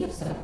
Yes, sir.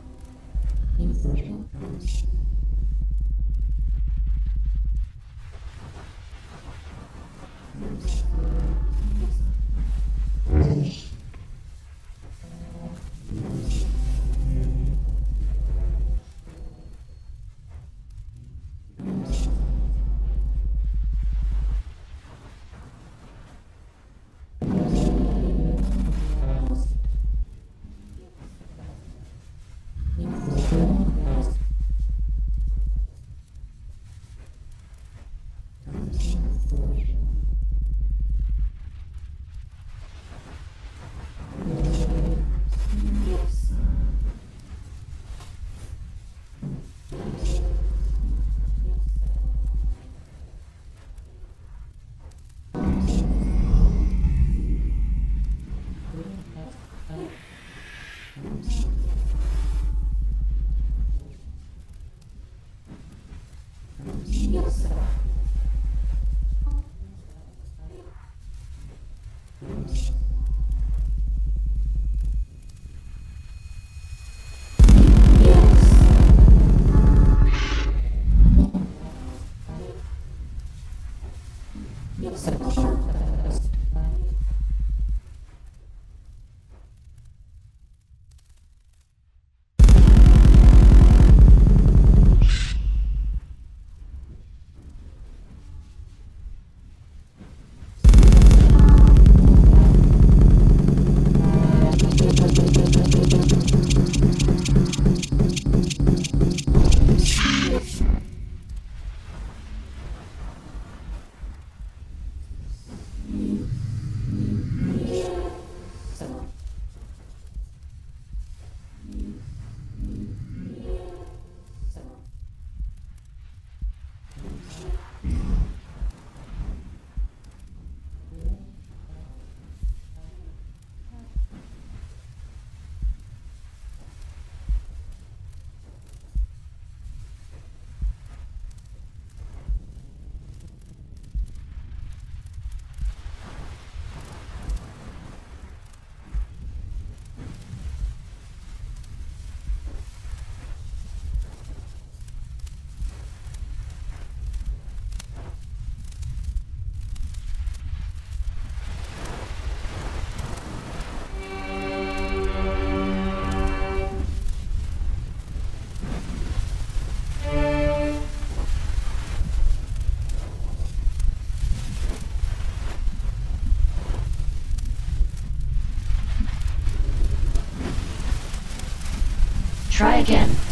Again.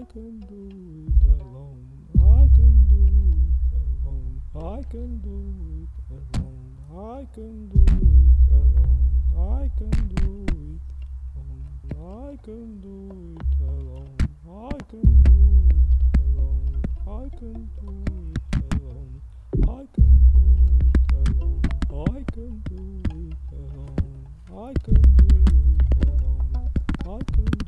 I can do it alone. I can do it alone. I can do it alone. I can do it alone. I can do it alone. I can do it alone. I can do it alone. I can do it alone. I can do it alone. I can do it alone. I can do it alone. I can